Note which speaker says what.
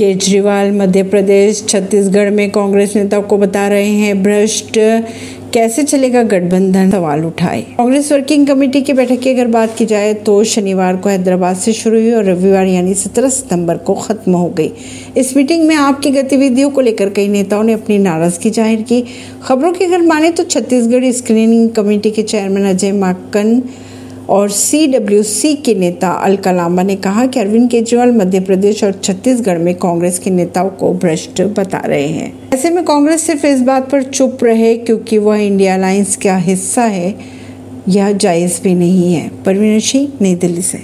Speaker 1: केजरीवाल, मध्य प्रदेश, छत्तीसगढ़ में कांग्रेस नेताओं को बता रहे हैं, भ्रष्ट। कैसे चलेगा गठबंधन? सवाल उठाए। कांग्रेस वर्किंग कमेटी की बैठक की अगर बात की जाए तो शनिवार को हैदराबाद से शुरू हुई और रविवार यानी 17 सितंबर को खत्म हो गई। इस मीटिंग में आपकी गतिविधियों को लेकर कई नेताओं ने अपनी नाराज़गी ज़ाहिर की। खबरों की अगर माने तो छत्तीसगढ़ स्क्रीनिंग कमेटी के चेयरमैन अजय माकन और सीडब्ल्यूसी के नेता अलका लांबा ने कहा कि अरविंद केजरीवाल मध्य प्रदेश और छत्तीसगढ़ में कांग्रेस के नेताओं को भ्रष्ट बता रहे हैं। ऐसे में कांग्रेस सिर्फ़ इस बात पर चुप रहे क्योंकि वह इंडिया अलायंस का हिस्सा है, यह जायज़ भी नहीं है। परवीन सिंह, नई दिल्ली से।